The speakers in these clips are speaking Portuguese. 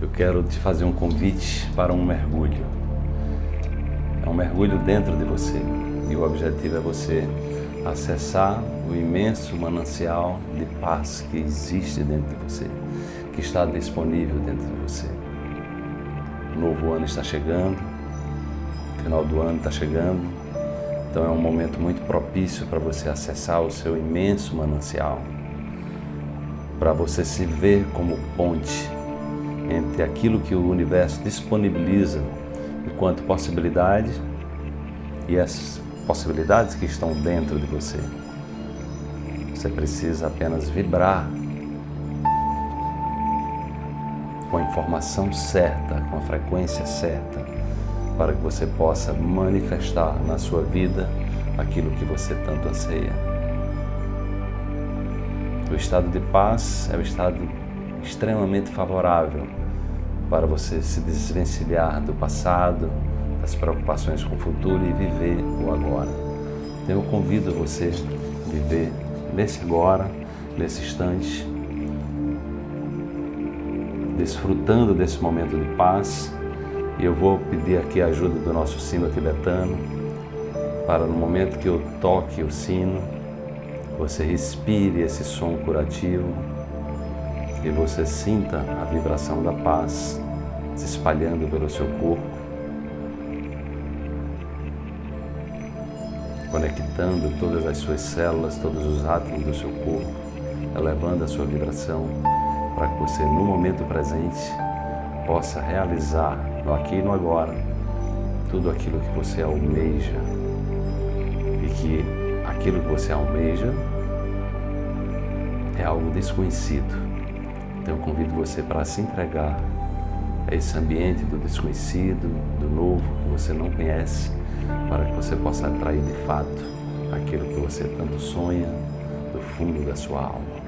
eu quero te fazer um convite para um mergulho. É um mergulho dentro de você. E o objetivo é você acessar o imenso manancial de paz que existe dentro de você, que está disponível dentro de você. O novo ano está chegando, o final do ano está chegando, então é um momento muito propício para você acessar o seu imenso manancial, para você se ver como ponte entre aquilo que o universo disponibiliza enquanto possibilidade e as possibilidades que estão dentro de você. Você precisa apenas vibrar com a informação certa, com a frequência certa, para que você possa manifestar na sua vida aquilo que você tanto anseia. O estado de paz é o estado extremamente favorável para você se desvencilhar do passado, das preocupações com o futuro e viver o agora. Então eu convido você a viver nesse agora, nesse instante, desfrutando desse momento de paz. E eu vou pedir aqui a ajuda do nosso sino tibetano para no momento que eu toque o sino, você respire esse som curativo e você sinta a vibração da paz se espalhando pelo seu corpo, conectando todas as suas células, todos os átomos do seu corpo, elevando a sua vibração para que você, no momento presente, possa realizar no aqui e no agora tudo aquilo que você almeja. E que aquilo que você almeja é algo desconhecido então eu convido você para se entregar a esse ambiente do desconhecido, do novo que você não conhece, para que você possa atrair de fato aquilo que você tanto sonha do fundo da sua alma.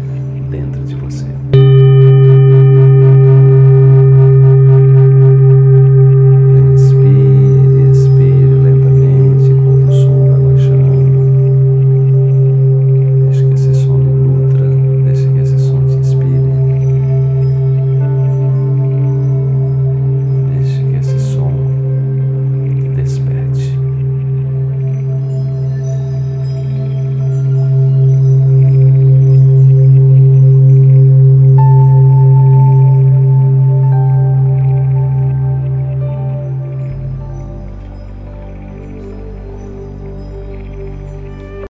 dentro de você.